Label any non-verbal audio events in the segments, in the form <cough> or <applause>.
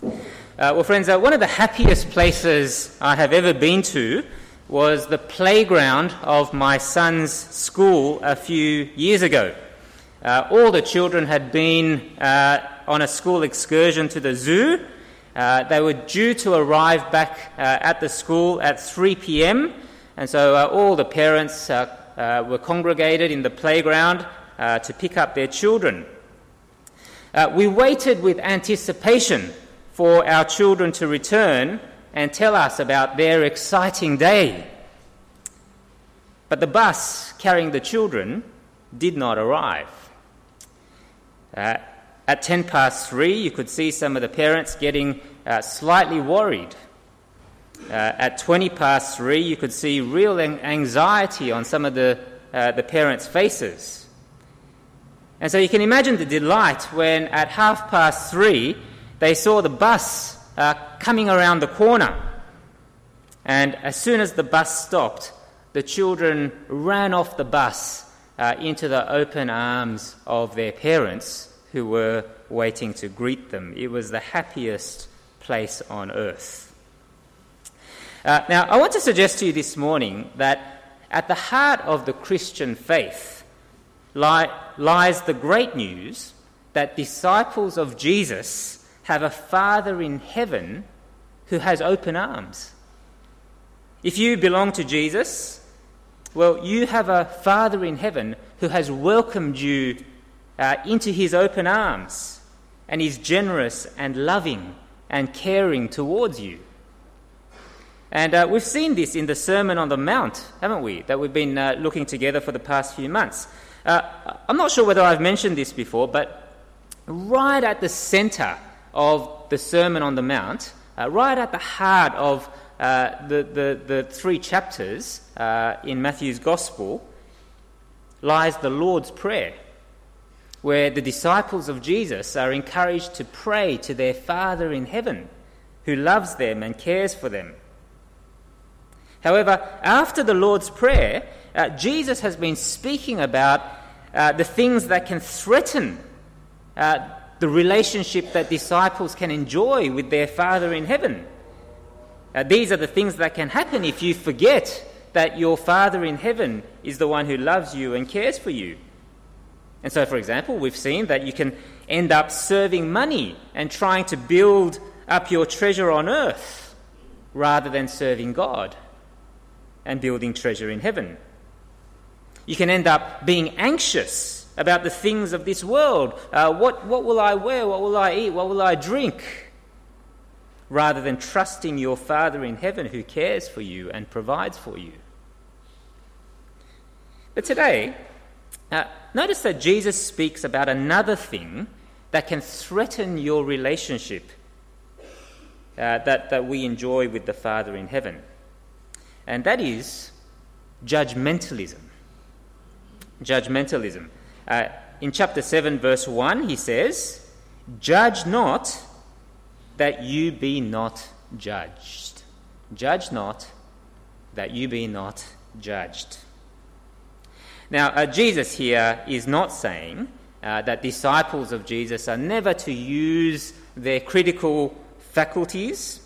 Uh, well, friends, uh, one of the happiest places I have ever been to was the playground of my son's school a few years ago. Uh, all the children had been uh, on a school excursion to the zoo. Uh, they were due to arrive back uh, at the school at 3 p.m., and so all the parents were congregated in the playground to pick up their children. we waited with anticipation for our children to return and tell us about their exciting day. But the bus carrying the children did not arrive. Uh, at 10 past 3, you could see some of the parents getting uh, slightly worried. Uh, at 20 past 3, you could see real anxiety on some of the, uh, the parents' faces. And so you can imagine the delight when at half past 3, they saw the bus uh, coming around the corner. And as soon as the bus stopped, the children ran off the bus uh, into the open arms of their parents who were waiting to greet them. It was the happiest place on earth. Uh, now, I want to suggest to you this morning that at the heart of the Christian faith li- lies the great news that disciples of Jesus have a Father in heaven who has open arms. If you belong to Jesus, well, you have a Father in heaven who has welcomed you uh, into his open arms and is generous and loving and caring towards you. And uh, we've seen this in the Sermon on the Mount, haven't we? That we've been uh, looking together for the past few months. Uh, I'm not sure whether I've mentioned this before, but right at the center of the Sermon on the Mount, uh, right at the heart of uh, the, the, the, three chapters uh, in Matthew's Gospel, lies the Lord's Prayer, where the disciples of Jesus are encouraged to pray to their Father in heaven, who loves them and cares for them. However, after the Lord's Prayer, uh, Jesus has been speaking about uh, the things that can threaten uh, the relationship that disciples can enjoy with their Father in heaven. Uh, these are the things that can happen if you forget that your Father in heaven is the one who loves you and cares for you. And so, for example, we've seen that you can end up serving money and trying to build up your treasure on earth rather than serving God and building treasure in heaven. You can end up being anxious about the things of this world. Uh, what, what will I wear? What will I eat? What will I drink? Rather than trusting your Father in heaven who cares for you and provides for you. But today, uh, notice that Jesus speaks about another thing that can threaten your relationship uh, that, that we enjoy with the Father in heaven. And that is judgmentalism. Judgmentalism. Uh, in chapter 7, verse 1, he says, Judge not that you be not judged. Judge not that you be not judged. Now, uh, Jesus here is not saying uh, that disciples of Jesus are never to use their critical faculties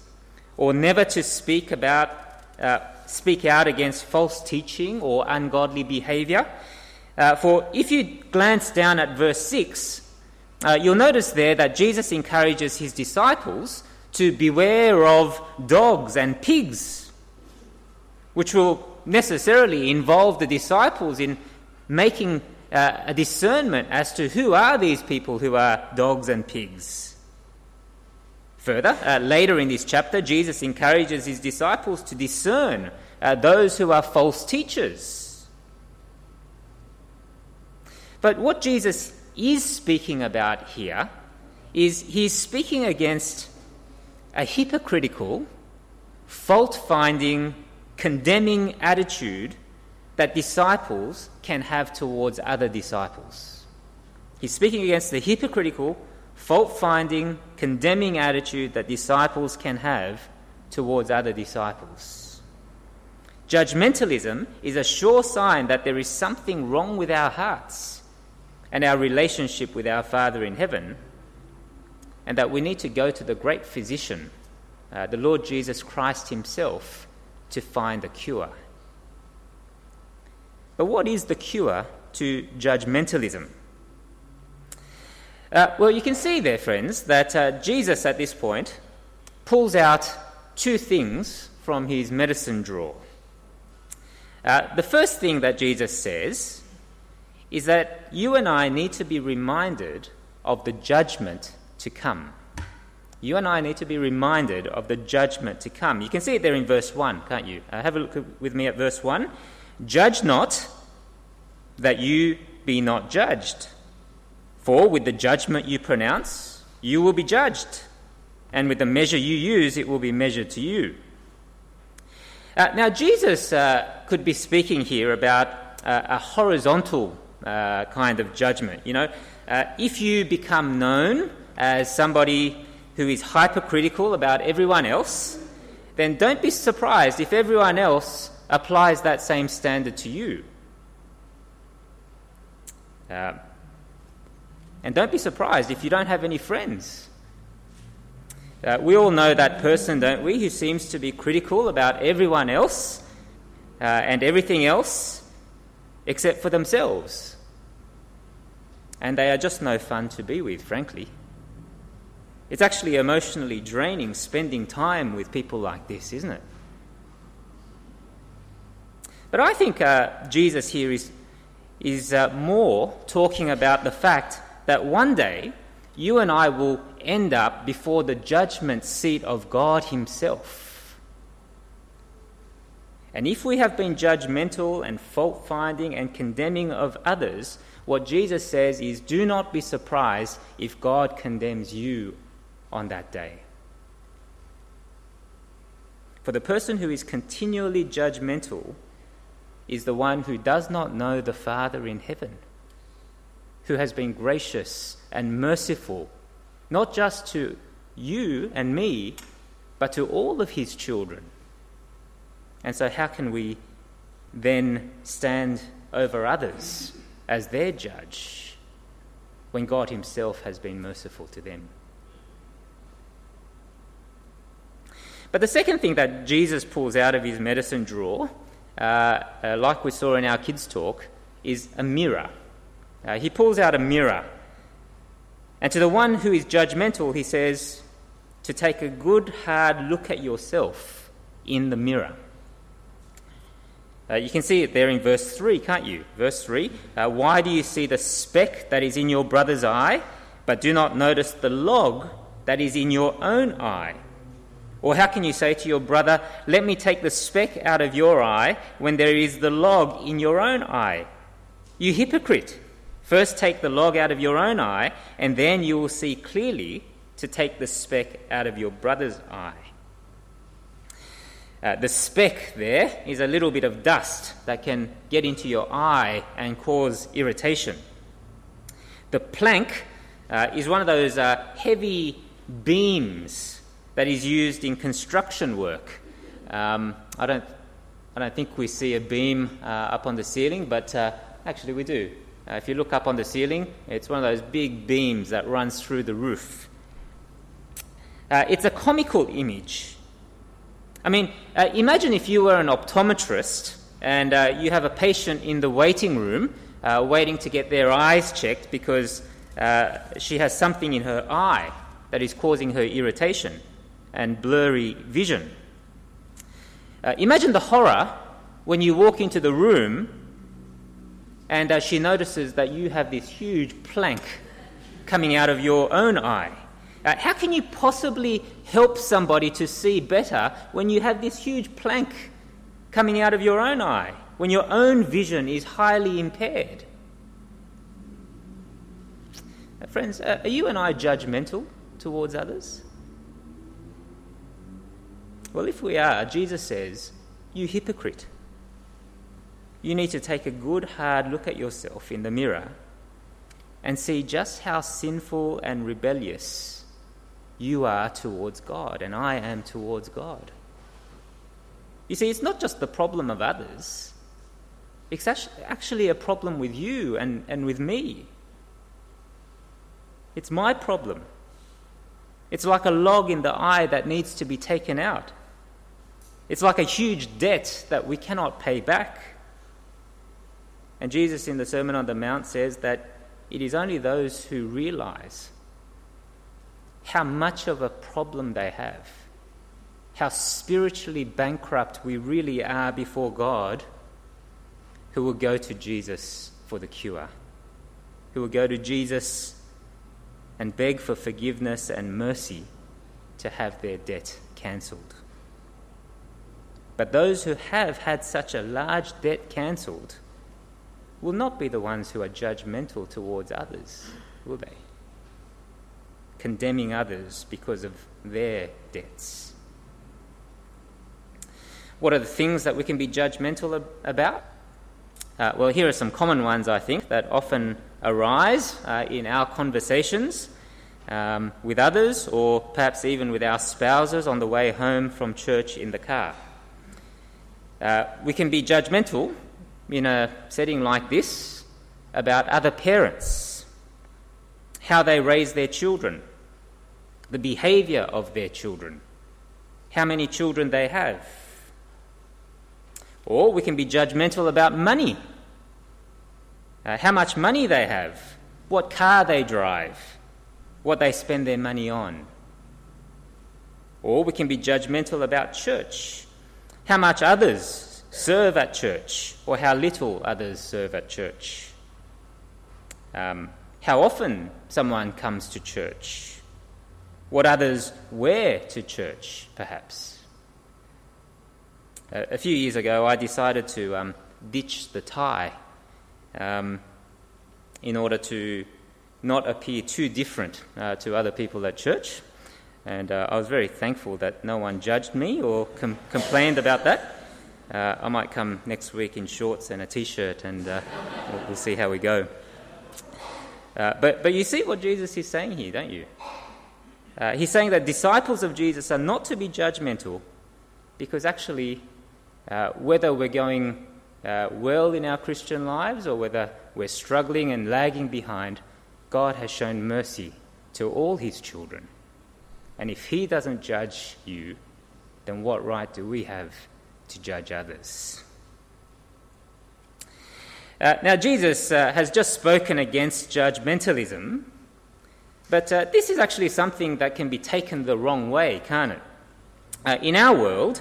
or never to speak about uh, speak out against false teaching or ungodly behavior. Uh, for if you glance down at verse 6, uh, you'll notice there that Jesus encourages his disciples to beware of dogs and pigs, which will necessarily involve the disciples in making uh, a discernment as to who are these people who are dogs and pigs. Further, uh, later in this chapter, Jesus encourages his disciples to discern uh, those who are false teachers but what Jesus is speaking about here is he's speaking against a hypocritical, fault finding, condemning attitude that disciples can have towards other disciples. He's speaking against the hypocritical, fault finding, condemning attitude that disciples can have towards other disciples. Judgmentalism is a sure sign that there is something wrong with our hearts and our relationship with our Father in heaven, and that we need to go to the great physician, uh, the Lord Jesus Christ Himself, to find the cure. But what is the cure to judgmentalism? Uh, well, you can see there, friends, that uh, Jesus at this point pulls out two things from his medicine drawer. Uh, the first thing that Jesus says is that you and I need to be reminded of the judgment to come. You and I need to be reminded of the judgment to come. You can see it there in verse 1, can't you? Uh, have a look with me at verse 1. Judge not that you be not judged. For with the judgment you pronounce, you will be judged. And with the measure you use, it will be measured to you. Uh, now, Jesus uh, could be speaking here about uh, a horizontal uh, kind of judgment. You know, uh, if you become known as somebody who is hypercritical about everyone else, then don't be surprised if everyone else applies that same standard to you. Uh, and don't be surprised if you don't have any friends. Uh, we all know that person, don't we, who seems to be critical about everyone else uh, and everything else except for themselves. And they are just no fun to be with, frankly. It's actually emotionally draining spending time with people like this, isn't it? But I think uh, Jesus here is, is uh, more talking about the fact that one day you and I will end up before the judgment seat of God Himself. And if we have been judgmental and fault finding and condemning of others, what Jesus says is do not be surprised if God condemns you on that day. For the person who is continually judgmental is the one who does not know the Father in heaven who has been gracious and merciful, not just to you and me, but to all of his children. And so, how can we then stand over others as their judge when God Himself has been merciful to them? But the second thing that Jesus pulls out of his medicine drawer, uh, uh, like we saw in our kids' talk, is a mirror. Uh, he pulls out a mirror. And to the one who is judgmental, he says to take a good, hard look at yourself in the mirror. Uh, you can see it there in verse 3, can't you? Verse 3 uh, Why do you see the speck that is in your brother's eye, but do not notice the log that is in your own eye? Or how can you say to your brother, Let me take the speck out of your eye, when there is the log in your own eye? You hypocrite! First, take the log out of your own eye, and then you will see clearly to take the speck out of your brother's eye. Uh, the speck there is a little bit of dust that can get into your eye and cause irritation. The plank uh, is one of those uh, heavy beams that is used in construction work. Um, I, don't, I don't think we see a beam uh, up on the ceiling, but uh, actually we do. Uh, if you look up on the ceiling, it's one of those big beams that runs through the roof. It's a comical image. I mean, uh, imagine if you were an optometrist and uh, you have a patient in the waiting room uh, waiting to get their eyes checked because uh, she has something in her eye that is causing her irritation and blurry vision. imagine the horror when you walk into the room and uh, she notices that you have this huge plank coming out of your own eye. Uh, how can you possibly help somebody to see better when you have this huge plank coming out of your own eye, when your own vision is highly impaired? Uh, friends, uh, are you and I judgmental towards others? Well, if we are, Jesus says, You hypocrite you need to take a good, hard look at yourself in the mirror and see just how sinful and rebellious you are towards God and I am towards God. You see, it's not just the problem of others, it's actually a problem with you and, and with me. It's my problem It's like a log in the eye that needs to be taken out. It's like a huge debt that we cannot pay back. And Jesus in the Sermon on the Mount says that it is only those who realize how much of a problem they have, how spiritually bankrupt we really are before God, who will go to Jesus for the cure, who will go to Jesus and beg for forgiveness and mercy to have their debt cancelled. But those who have had such a large debt cancelled will not be the ones who are judgmental towards others, will they? Condemning others because of their debts. What are the things that we can be judgmental about? Uh, well, here are some common ones, I think, that often arise uh, in our conversations um, with others or perhaps even with our spouses on the way home from church in the car. Uh, we can be judgmental in a setting like this about other parents, how they raise their children, the behaviour of their children, how many children they have. Or we can be judgmental about money, uh, how much money they have, what car they drive, what they spend their money on. Or we can be judgmental about church, how much others serve at church or how little others serve at church. Um, how often someone comes to church. What others wear to church, perhaps. a few years ago, I decided to um, ditch the tie um, in order to not appear too different uh, to other people at church. And uh, I was very thankful that no one judged me or com- complained about that. Uh, I might come next week in shorts and a t shirt and uh, we'll, we'll, see how we go. Uh, but, but you see what Jesus is saying here, don't you? Uh, he's saying that disciples of Jesus are not to be judgmental because actually, uh, whether we're going well in our Christian lives or whether we're struggling and lagging behind, God has shown mercy to all his children. And if he doesn't judge you, then what right do we have to judge others? Uh, now, Jesus uh, has just spoken against judgmentalism, but uh, this is actually something that can be taken the wrong way, can't it? Uh, in our world,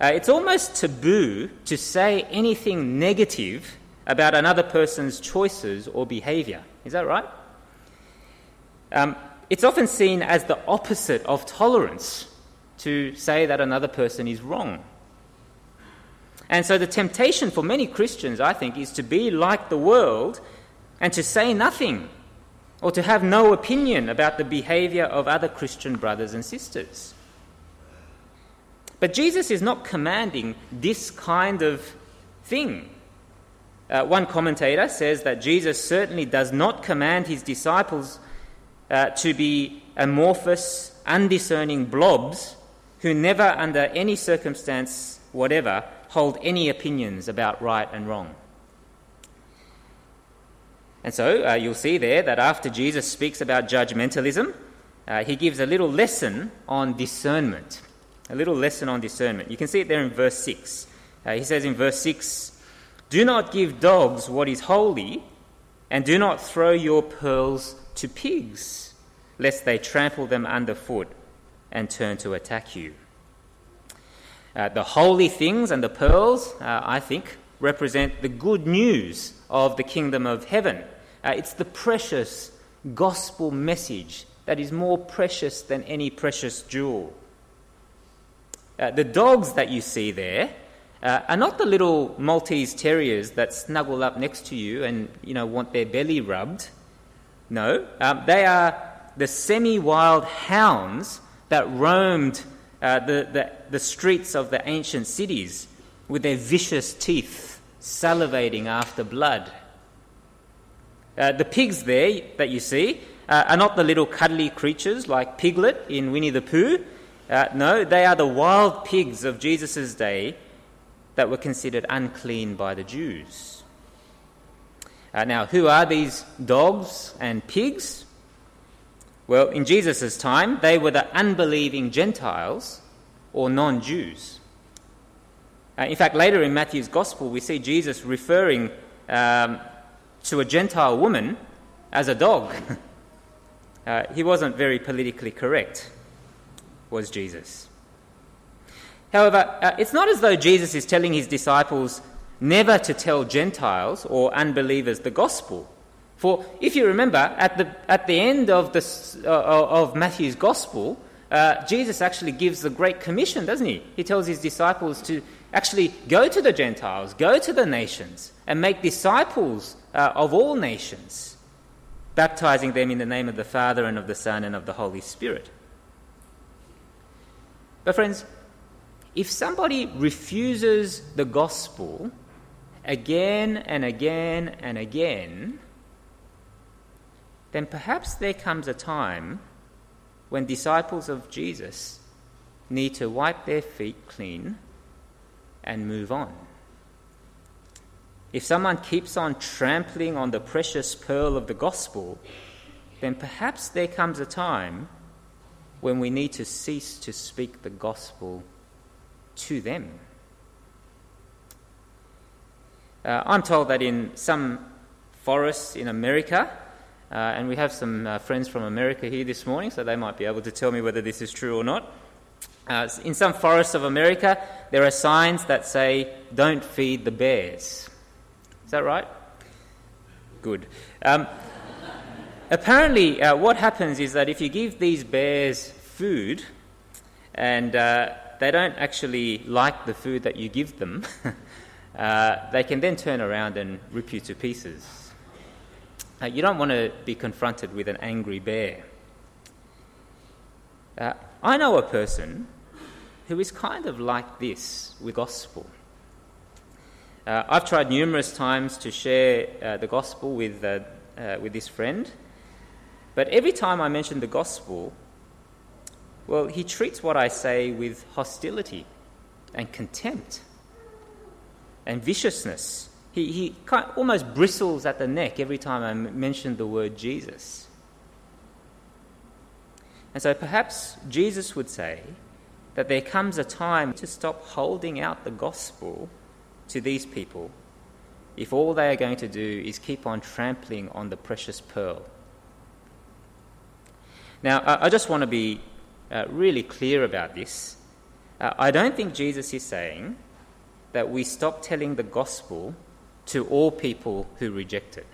uh, it's almost taboo to say anything negative about another person's choices or behavior. Is that right? Um, it's often seen as the opposite of tolerance to say that another person is wrong. And so the temptation for many Christians, I think, is to be like the world and to say nothing or to have no opinion about the behavior of other Christian brothers and sisters. But Jesus is not commanding this kind of thing. Uh, one commentator says that Jesus certainly does not command his disciples uh, to be amorphous, undiscerning blobs who never, under any circumstance whatever, hold any opinions about right and wrong. And so uh, you'll see there that after Jesus speaks about judgmentalism, uh, he gives a little lesson on discernment. A little lesson on discernment. You can see it there in verse 6. Uh, he says in verse 6 Do not give dogs what is holy, and do not throw your pearls to pigs, lest they trample them underfoot and turn to attack you. Uh, the holy things and the pearls, uh, I think, represent the good news of the kingdom of heaven. Uh, it's the precious gospel message that is more precious than any precious jewel. Uh, the dogs that you see there uh, are not the little Maltese terriers that snuggle up next to you and you know want their belly rubbed. No, um, they are the semi wild hounds that roamed uh, the, the, the streets of the ancient cities with their vicious teeth salivating after blood. Uh, the pigs there that you see uh, are not the little cuddly creatures like Piglet in Winnie the Pooh. Uh, no, they are the wild pigs of Jesus' day that were considered unclean by the Jews. Uh, now, who are these dogs and pigs? Well, in Jesus' time, they were the unbelieving Gentiles or non Jews. Uh, in fact, later in Matthew's Gospel, we see Jesus referring um, to a Gentile woman as a dog. <laughs> uh, he wasn't very politically correct, was Jesus. However, uh, it's not as though Jesus is telling his disciples never to tell Gentiles or unbelievers the gospel. For if you remember, at the, at the end of, this, uh, of Matthew's gospel, uh, Jesus actually gives the Great Commission, doesn't he? He tells his disciples to actually go to the Gentiles, go to the nations, and make disciples uh, of all nations, baptizing them in the name of the Father and of the Son and of the Holy Spirit. But, friends, if somebody refuses the gospel again and again and again, then perhaps there comes a time when disciples of Jesus need to wipe their feet clean and move on. If someone keeps on trampling on the precious pearl of the gospel, then perhaps there comes a time when we need to cease to speak the gospel to them. Uh, I'm told that in some forests in America, uh, and we have some uh, friends from America here this morning, so they might be able to tell me whether this is true or not. Uh, in some forests of America, there are signs that say, Don't feed the bears. Is that right? Good. Um, apparently, uh, what happens is that if you give these bears food and uh, they don't actually like the food that you give them, <laughs> uh, they can then turn around and rip you to pieces. Uh, you don't want to be confronted with an angry bear. Uh, I know a person who is kind of like this with gospel. Uh, I've tried numerous times to share uh, the gospel with, uh, uh, with this friend, but every time I mention the gospel, well, he treats what I say with hostility and contempt and viciousness. He, he kind of almost bristles at the neck every time I m- mention the word Jesus. And so perhaps Jesus would say, that there comes a time to stop holding out the gospel to these people if all they are going to do is keep on trampling on the precious pearl. Now, I just want to be uh, really clear about this. Uh, I don't think Jesus is saying that we stop telling the gospel to all people who reject it.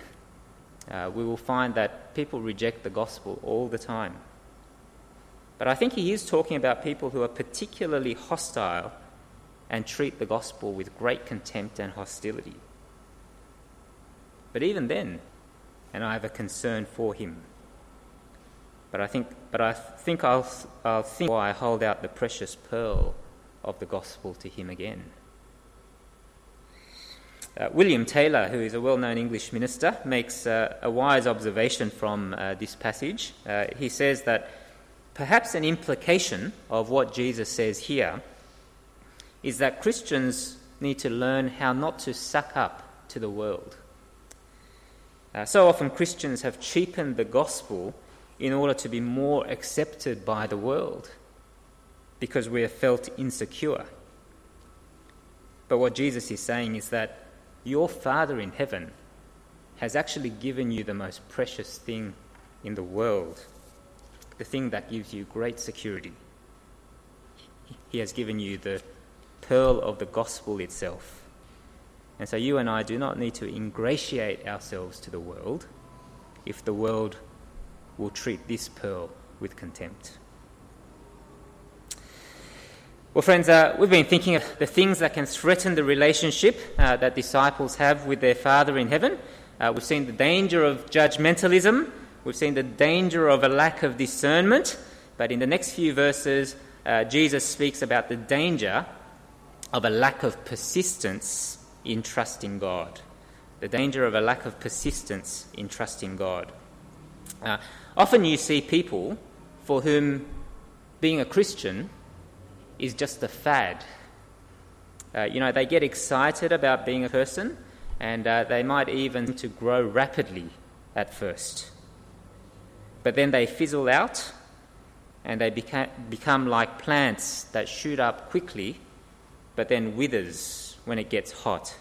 Uh, we will find that people reject the gospel all the time. But I think he is talking about people who are particularly hostile and treat the gospel with great contempt and hostility. But even then, and I have a concern for him. But I think, but I think I'll, I'll think why I hold out the precious pearl of the gospel to him again. Uh, William Taylor, who is a well known English minister, makes uh, a wise observation from uh, this passage. Uh, he says that Perhaps an implication of what Jesus says here is that Christians need to learn how not to suck up to the world. Uh, so often Christians have cheapened the gospel in order to be more accepted by the world because we have felt insecure. But what Jesus is saying is that your Father in heaven has actually given you the most precious thing in the world the thing that gives you great security. He has given you the pearl of the gospel itself. And so you and I do not need to ingratiate ourselves to the world if the world will treat this pearl with contempt. Well, friends, uh, we've been thinking of the things that can threaten the relationship uh, that disciples have with their Father in heaven. Uh, we've seen the danger of judgmentalism We've seen the danger of a lack of discernment, but in the next few verses, uh, Jesus speaks about the danger of a lack of persistence in trusting God. The danger of a lack of persistence in trusting God. Uh, often you see people for whom being a Christian is just a fad. Uh, you know, they get excited about being a person and uh, they might even to grow rapidly at first. but then they fizzle out and they beca- become like plants that shoot up quickly but then withers when it gets hot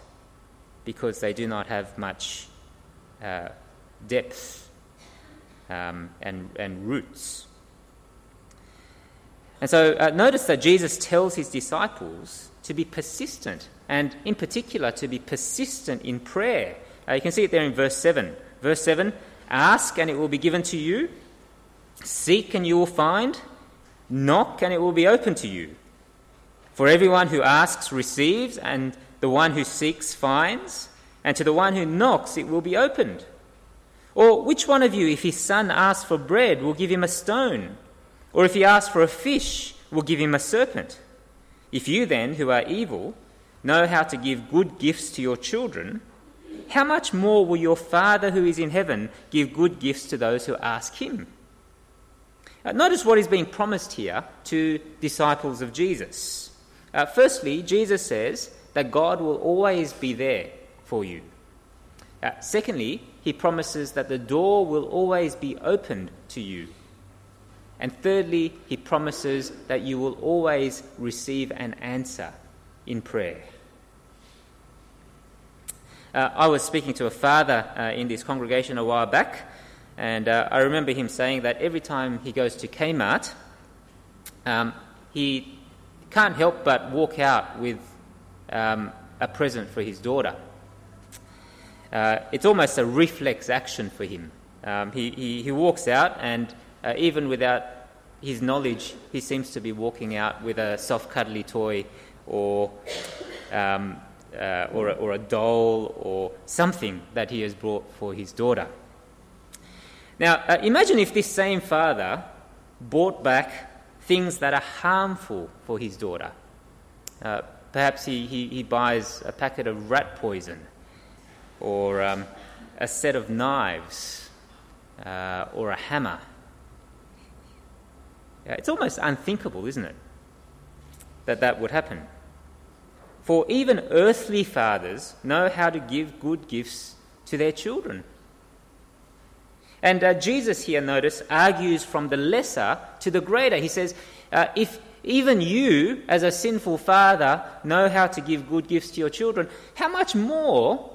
because they do not have much uh, depth um, and, and roots. And so uh, notice that Jesus tells his disciples to be persistent, and in particular to be persistent in prayer. Uh, you can see it there in verse 7. Verse 7 Ask and it will be given to you, seek and you will find, knock and it will be open to you. For everyone who asks receives, and the one who seeks finds, and to the one who knocks it will be opened. Or which one of you, if his son asks for bread, will give him a stone? Or if he asks for a fish, will give him a serpent? If you then, who are evil, know how to give good gifts to your children, how much more will your Father who is in heaven give good gifts to those who ask him? Uh, notice what is being promised here to disciples of Jesus. Uh, firstly, Jesus says that God will always be there for you. Uh, secondly, he promises that the door will always be opened to you. And thirdly, he promises that you will always receive an answer in prayer. Uh, I was speaking to a father uh, in this congregation a while back, and uh, I remember him saying that every time he goes to Kmart, um, he can't help but walk out with um, a present for his daughter. Uh, it's almost a reflex action for him. Um, he, he, he, walks out, and uh, even without his knowledge, he seems to be walking out with a soft, cuddly toy or, um, uh, or, a, or a doll or something that he has brought for his daughter. Now, uh, imagine if this same father bought back things that are harmful for his daughter. Uh, perhaps he, he, he buys a packet of rat poison or um, a set of knives uh, or a hammer. It's almost unthinkable, isn't it, that that would happen. For even earthly fathers know how to give good gifts to their children. And uh, Jesus here, notice, argues from the lesser to the greater. He says, uh, if even you, as a sinful father, know how to give good gifts to your children, how much more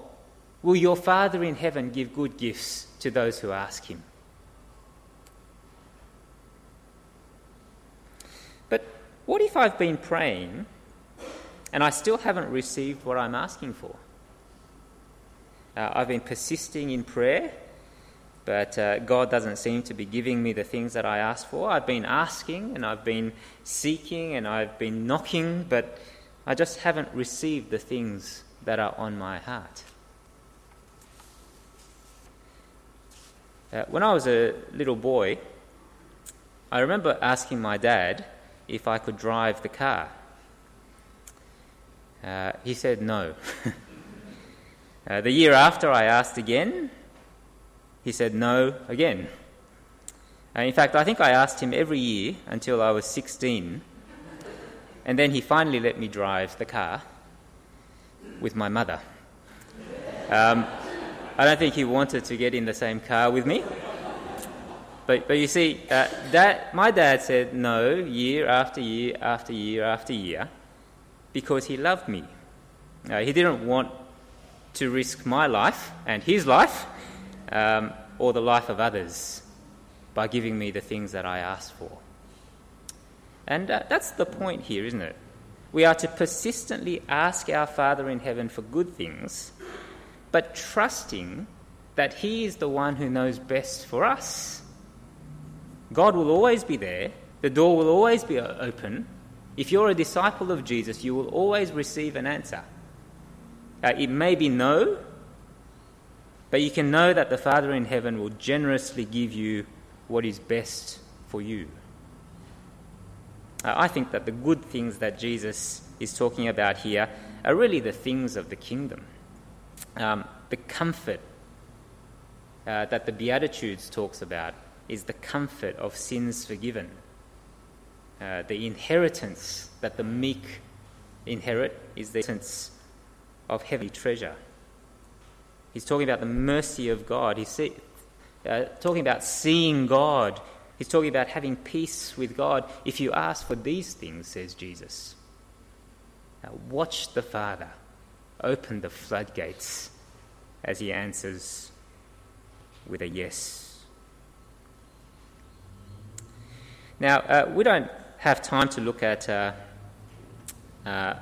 will your Father in heaven give good gifts to those who ask him? But what if I've been praying and I still haven't received what I'm asking for? Uh, I've been persisting in prayer, but uh, God doesn't seem to be giving me the things that I ask for. I've been asking and I've been seeking and I've been knocking, but I just haven't received the things that are on my heart. Uh, when I was a little boy, I remember asking my dad if I could drive the car. Uh, he said no. <laughs> uh, the year after, I asked again. He said no again. Uh, in fact, I think I asked him every year until I was 16. And then he finally let me drive the car with my mother. Um, I don't think he wanted to get in the same car with me. But, but you see, uh, that, my dad said no year after year after year after year because he loved me. Uh, he didn't want to risk my life and his life um, or the life of others by giving me the things that I ask for. And uh, that's the point here, isn't it? We are to persistently ask our Father in heaven for good things but trusting that He is the one who knows best for us. God will always be there, the door will always be open. If you're a disciple of Jesus, you will always receive an answer. Uh, it may be no, but you can know that the Father in heaven will generously give you what is best for you. Uh, I think that the good things that Jesus is talking about here are really the things of the kingdom um, the comfort uh, that the Beatitudes talks about is the comfort of sins forgiven. Uh, the inheritance that the meek inherit is the sense of heavenly treasure. He's talking about the mercy of God. He's see, uh, talking about seeing God. He's talking about having peace with God. If you ask for these things, says Jesus, now watch the Father open the floodgates as he answers with a yes. Now, uh, we don't have time to look at uh, uh,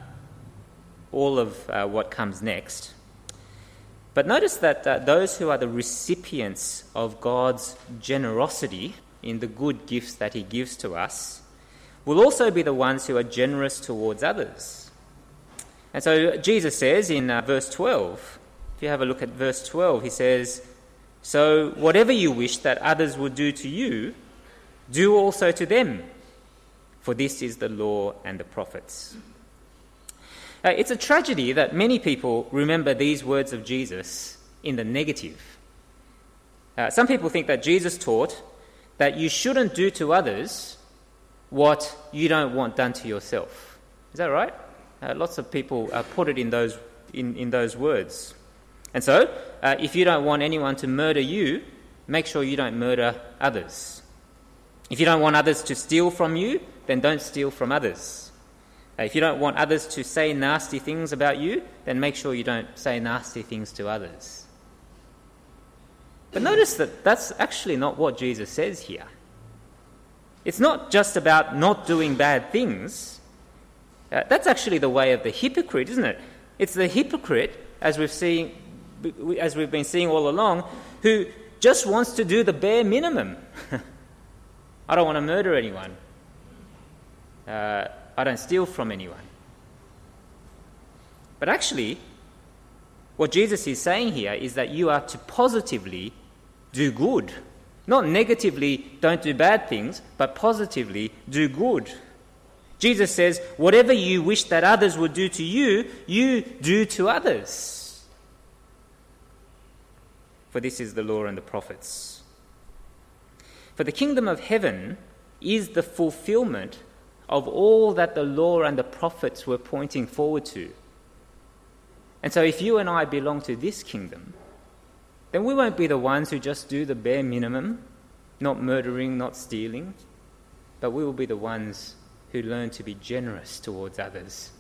all of uh, what comes next. But notice that uh, those who are the recipients of God's generosity in the good gifts that He gives to us will also be the ones who are generous towards others. And so Jesus says in uh, verse 12, if you have a look at verse 12, He says, So whatever you wish that others would do to you, do also to them, for this is the law and the prophets. Uh, it's a tragedy that many people remember these words of Jesus in the negative. Uh, some people think that Jesus taught that you shouldn't do to others what you don't want done to yourself. Is that right? Uh, lots of people uh, put it in those, in, in those words. And so, uh, if you don't want anyone to murder you, make sure you don't murder others. If you don't want others to steal from you, then don't steal from others. If you don't want others to say nasty things about you, then make sure you don't say nasty things to others. But notice that that's actually not what Jesus says here. It's not just about not doing bad things. Uh, that's actually the way of the hypocrite, isn't it? It's the hypocrite, as we've, seen, as we've been seeing all along, who just wants to do the bare minimum. <laughs> I don't want to murder anyone. Uh, I don't steal from anyone. But actually, what Jesus is saying here is that you are to positively do good. Not negatively, don't do bad things, but positively do good. Jesus says, whatever you wish that others would do to you, you do to others. For this is the law and the prophets. For the kingdom of heaven is the fulfillment of all that the law and the prophets were pointing forward to. And so, if you and I belong to this kingdom, then we won't be the ones who just do the bare minimum, not murdering, not stealing, but we will be the ones who learn to be generous towards others,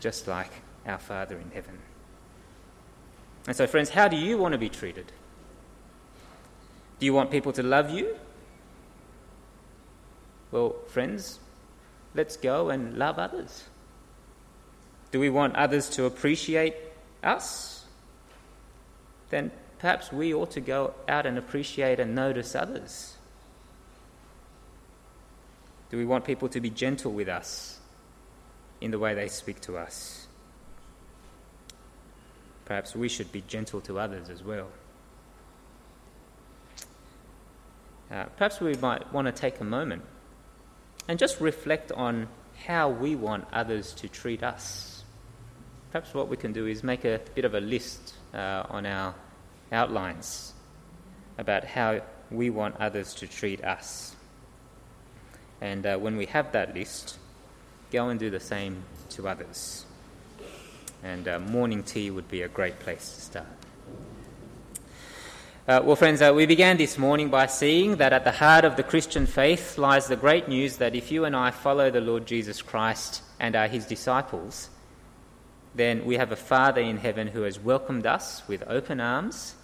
just like our Father in heaven. And so, friends, how do you want to be treated? Do you want people to love you? Well, friends, let's go and love others. Do we want others to appreciate us? Then perhaps we ought to go out and appreciate and notice others. Do we want people to be gentle with us in the way they speak to us? Perhaps we should be gentle to others as well. Uh, perhaps we might want to take a moment and just reflect on how we want others to treat us. Perhaps what we can do is make a bit of a list uh, on our outlines about how we want others to treat us. And uh, when we have that list, go and do the same to others. And uh, morning tea would be a great place to start. Uh, well, friends, uh, we began this morning by seeing that at the heart of the Christian faith lies the great news that if you and I follow the Lord Jesus Christ and are his disciples, then we have a Father in heaven who has welcomed us with open arms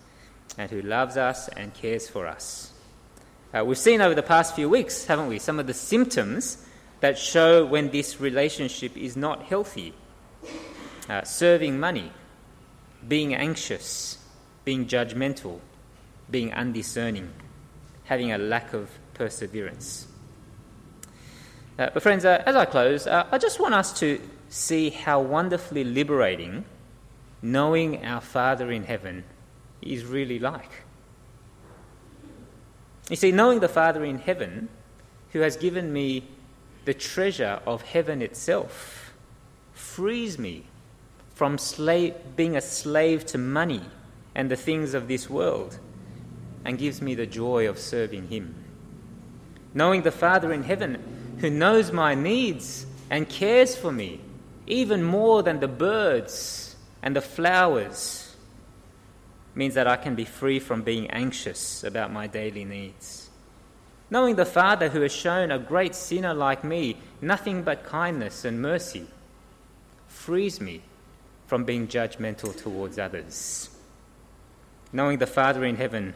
and who loves us and cares for us. Uh, we've seen over the past few weeks, haven't we, some of the symptoms that show when this relationship is not healthy uh, serving money, being anxious, being judgmental being undiscerning, having a lack of perseverance. Uh, but, friends, uh, as I close, uh, I just want us to see how wonderfully liberating knowing our Father in heaven is really like. You see, knowing the Father in heaven, who has given me the treasure of heaven itself, frees me from slave, being a slave to money and the things of this world and gives me the joy of serving Him. Knowing the Father in heaven who knows my needs and cares for me even more than the birds and the flowers means that I can be free from being anxious about my daily needs. Knowing the Father who has shown a great sinner like me nothing but kindness and mercy frees me from being judgmental towards others. Knowing the Father in heaven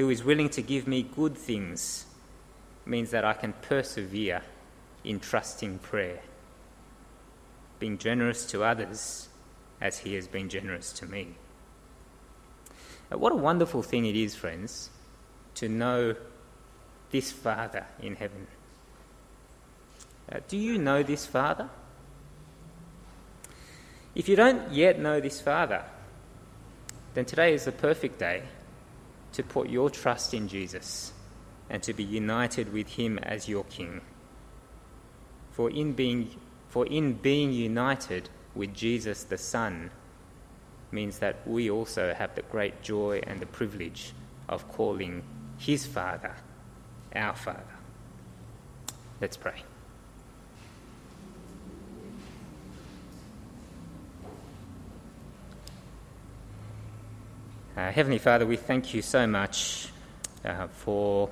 who is willing to give me good things means that I can persevere in trusting prayer, being generous to others as He has been generous to me. What a wonderful thing it is, friends, to know this Father in heaven. Uh, do you know this Father? If you don't yet know this Father, then today is the perfect day to put your trust in Jesus and to be united with him as your king. For in being, for in being united with Jesus the Son means that we also have the great joy and the privilege of calling his Father our Father. Let's pray. Uh, Heavenly Father, we thank you so much uh, for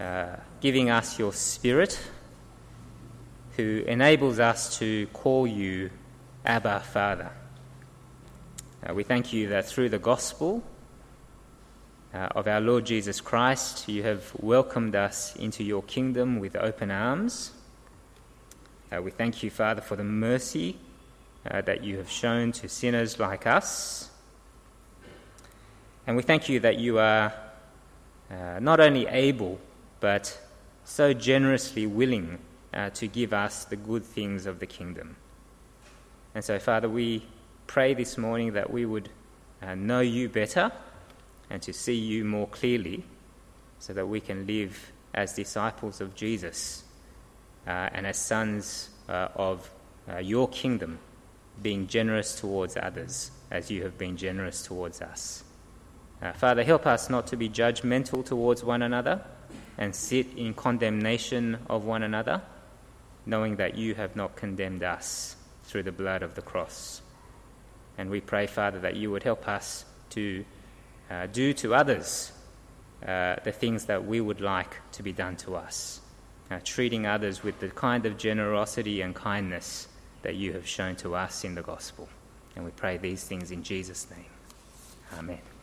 uh, giving us your Spirit, who enables us to call you Abba, Father. Uh, we thank you that through the gospel uh, of our Lord Jesus Christ, you have welcomed us into your kingdom with open arms. Uh, we thank you, Father, for the mercy that you have shown to sinners like us. And we thank you that you are uh, not only able, but so generously willing uh, to give us the good things of the kingdom. And so, Father, we pray this morning that we would uh, know you better and to see you more clearly so that we can live as disciples of Jesus uh, and as sons uh, of uh, your kingdom, being generous towards others as you have been generous towards us. Uh, Father, help us not to be judgmental towards one another and sit in condemnation of one another, knowing that you have not condemned us through the blood of the cross. And we pray, Father, that you would help us to uh, do to others uh, the things that we would like to be done to us, uh, treating others with the kind of generosity and kindness that you have shown to us in the gospel. And we pray these things in Jesus' name. Amen.